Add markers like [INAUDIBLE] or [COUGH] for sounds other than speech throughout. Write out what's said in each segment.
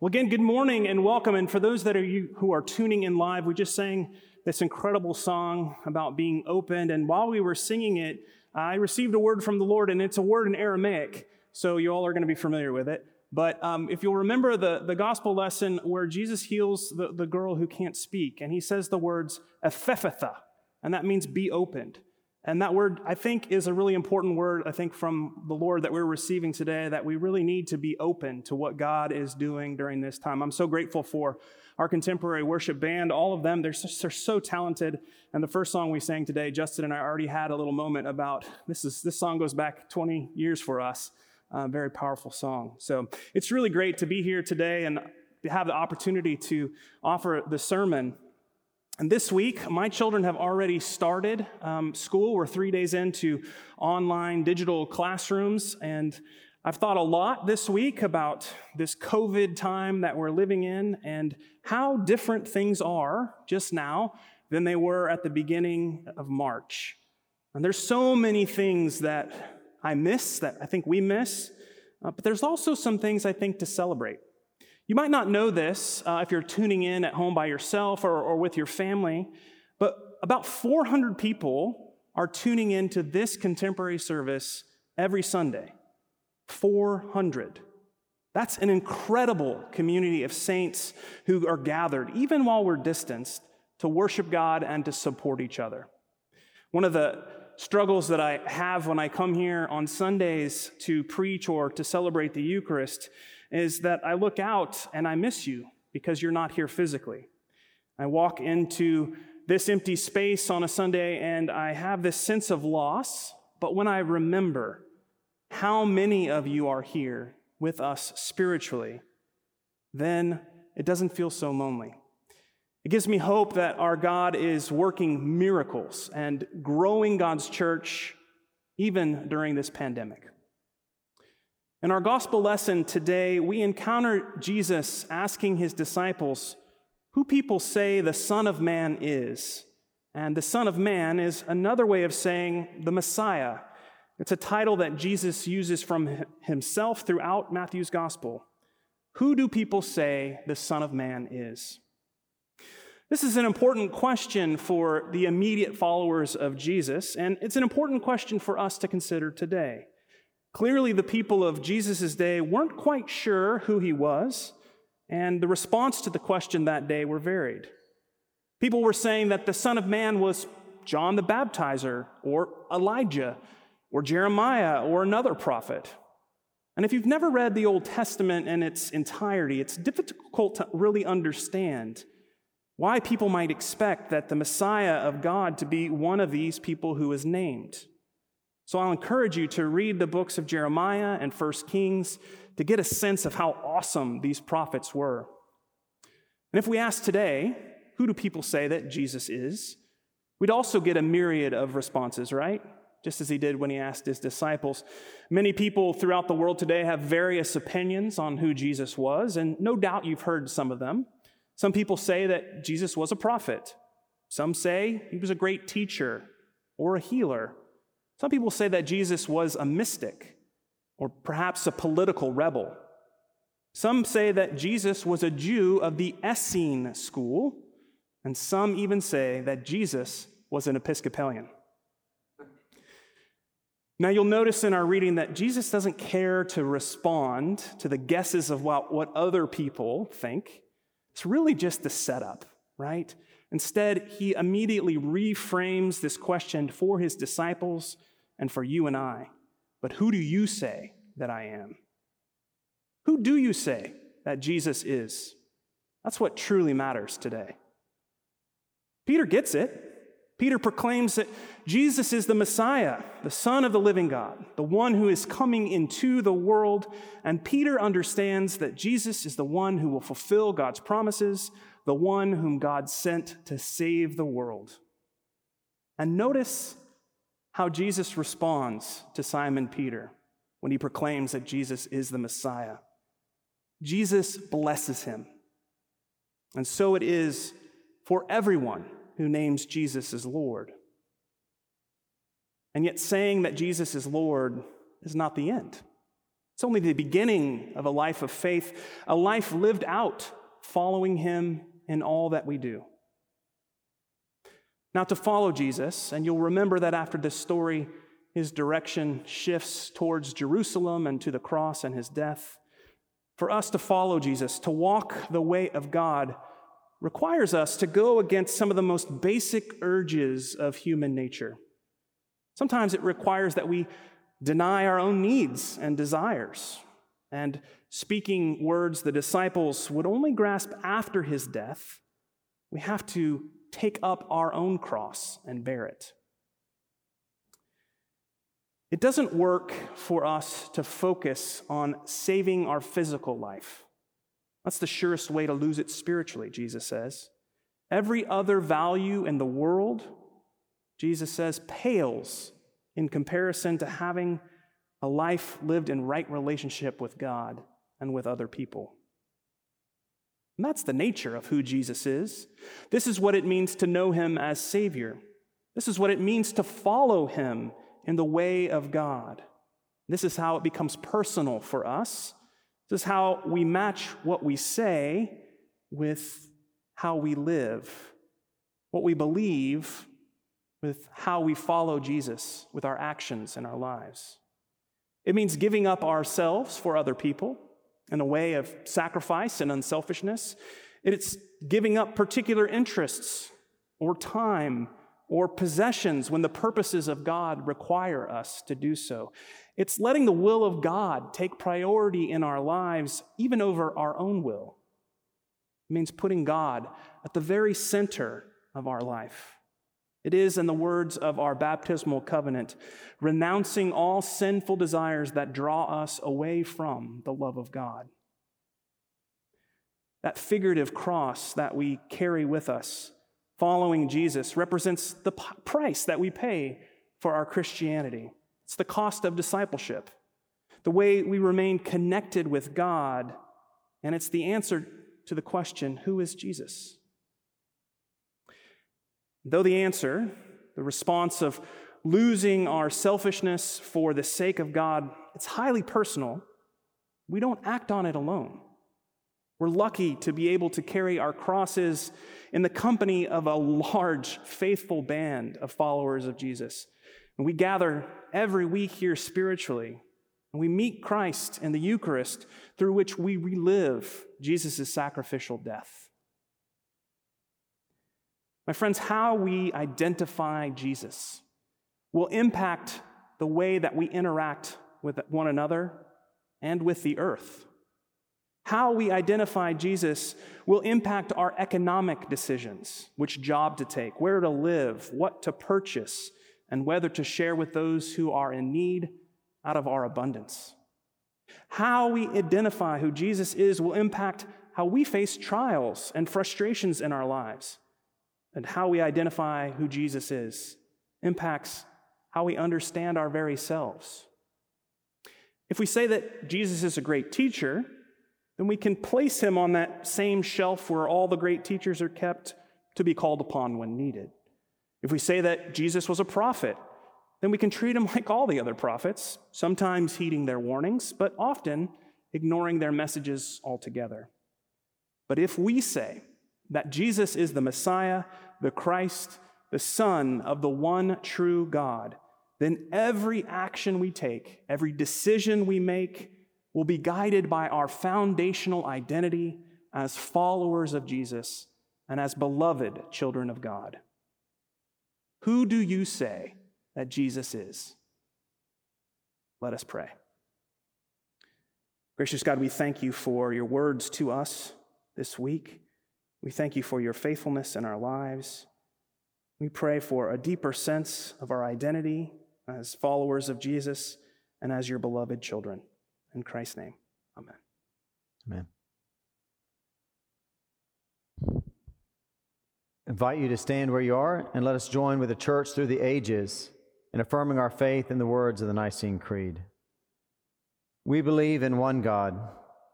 Well, again, good morning and welcome. And for those that are you who are tuning in live, we just sang this incredible song about being opened. And while we were singing it, I received a word from the Lord, and it's a word in Aramaic. So you all are going to be familiar with it. But um, if you'll remember the, the gospel lesson where Jesus heals the, the girl who can't speak, and he says the words ephphatha, and that means be opened. And that word, I think, is a really important word, I think, from the Lord that we're receiving today, that we really need to be open to what God is doing during this time. I'm so grateful for our contemporary worship band, all of them. They're so, they're so talented. And the first song we sang today, Justin and I already had a little moment about this, is, this song goes back 20 years for us. Uh, very powerful song. So it's really great to be here today and to have the opportunity to offer the sermon and this week, my children have already started um, school. We're three days into online digital classrooms. And I've thought a lot this week about this COVID time that we're living in and how different things are just now than they were at the beginning of March. And there's so many things that I miss, that I think we miss, uh, but there's also some things I think to celebrate. You might not know this uh, if you're tuning in at home by yourself or, or with your family, but about 400 people are tuning in to this contemporary service every Sunday. 400. That's an incredible community of saints who are gathered, even while we're distanced, to worship God and to support each other. One of the struggles that I have when I come here on Sundays to preach or to celebrate the Eucharist is that I look out and I miss you because you're not here physically. I walk into this empty space on a Sunday and I have this sense of loss, but when I remember how many of you are here with us spiritually, then it doesn't feel so lonely. It gives me hope that our God is working miracles and growing God's church even during this pandemic. In our gospel lesson today, we encounter Jesus asking his disciples who people say the Son of Man is. And the Son of Man is another way of saying the Messiah. It's a title that Jesus uses from himself throughout Matthew's gospel. Who do people say the Son of Man is? This is an important question for the immediate followers of Jesus, and it's an important question for us to consider today. Clearly, the people of Jesus' day weren't quite sure who he was, and the response to the question that day were varied. People were saying that the Son of Man was John the Baptizer, or Elijah, or Jeremiah, or another prophet. And if you've never read the Old Testament in its entirety, it's difficult to really understand why people might expect that the Messiah of God to be one of these people who is named. So I'll encourage you to read the books of Jeremiah and First Kings to get a sense of how awesome these prophets were. And if we ask today, who do people say that Jesus is? We'd also get a myriad of responses, right? Just as he did when he asked his disciples. Many people throughout the world today have various opinions on who Jesus was, and no doubt you've heard some of them. Some people say that Jesus was a prophet. Some say he was a great teacher or a healer. Some people say that Jesus was a mystic or perhaps a political rebel. Some say that Jesus was a Jew of the Essene school, and some even say that Jesus was an Episcopalian. Now, you'll notice in our reading that Jesus doesn't care to respond to the guesses of what, what other people think. It's really just a setup, right? Instead, he immediately reframes this question for his disciples and for you and I. But who do you say that I am? Who do you say that Jesus is? That's what truly matters today. Peter gets it. Peter proclaims that Jesus is the Messiah, the Son of the living God, the one who is coming into the world. And Peter understands that Jesus is the one who will fulfill God's promises, the one whom God sent to save the world. And notice how Jesus responds to Simon Peter when he proclaims that Jesus is the Messiah. Jesus blesses him. And so it is for everyone who names Jesus as Lord. And yet, saying that Jesus is Lord is not the end. It's only the beginning of a life of faith, a life lived out following Him in all that we do. Now, to follow Jesus, and you'll remember that after this story, his direction shifts towards Jerusalem and to the cross and his death. For us to follow Jesus, to walk the way of God, requires us to go against some of the most basic urges of human nature. Sometimes it requires that we deny our own needs and desires. And speaking words the disciples would only grasp after his death, we have to take up our own cross and bear it. It doesn't work for us to focus on saving our physical life. That's the surest way to lose it spiritually, Jesus says. Every other value in the world, Jesus says, pales in comparison to having a life lived in right relationship with God and with other people. And that's the nature of who Jesus is. This is what it means to know him as Savior. This is what it means to follow him in the way of God. This is how it becomes personal for us. This is how we match what we say with how we live, what we believe with how we follow Jesus with our actions and our lives. It means giving up ourselves for other people in a way of sacrifice and unselfishness. It's giving up particular interests or time or possessions when the purposes of God require us to do so. It's letting the will of God take priority in our lives, even over our own will. It means putting God at the very center of our life. It is, in the words of our baptismal covenant, renouncing all sinful desires that draw us away from the love of God. That figurative cross that we carry with us, following Jesus, represents the price that we pay for our Christianity. It's the cost of discipleship, the way we remain connected with God, and it's the answer to the question who is Jesus? Though the answer, the response of losing our selfishness for the sake of God, it's highly personal, we don't act on it alone. We're lucky to be able to carry our crosses in the company of a large, faithful band of followers of Jesus. And we gather every week here spiritually, and we meet Christ in the Eucharist through which we relive Jesus' sacrificial death. My friends, how we identify Jesus will impact the way that we interact with one another and with the earth. How we identify Jesus will impact our economic decisions which job to take, where to live, what to purchase, and whether to share with those who are in need out of our abundance. How we identify who Jesus is will impact how we face trials and frustrations in our lives and how we identify who Jesus is impacts how we understand our very selves. If we say that Jesus is a great teacher, then we can place him on that same shelf where all the great teachers are kept to be called upon when needed. If we say that Jesus was a prophet, then we can treat him [LAUGHS] like all the other prophets, sometimes heeding their warnings, but often ignoring their messages altogether. But if we say that Jesus is the Messiah, the Christ, the Son of the one true God, then every action we take, every decision we make, will be guided by our foundational identity as followers of Jesus and as beloved children of God. Who do you say that Jesus is? Let us pray. Gracious God, we thank you for your words to us this week. We thank you for your faithfulness in our lives. We pray for a deeper sense of our identity as followers of Jesus and as your beloved children. In Christ's name, amen. Amen. invite you to stand where you are and let us join with the church through the ages in affirming our faith in the words of the Nicene Creed. We believe in one God,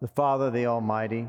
the Father, the Almighty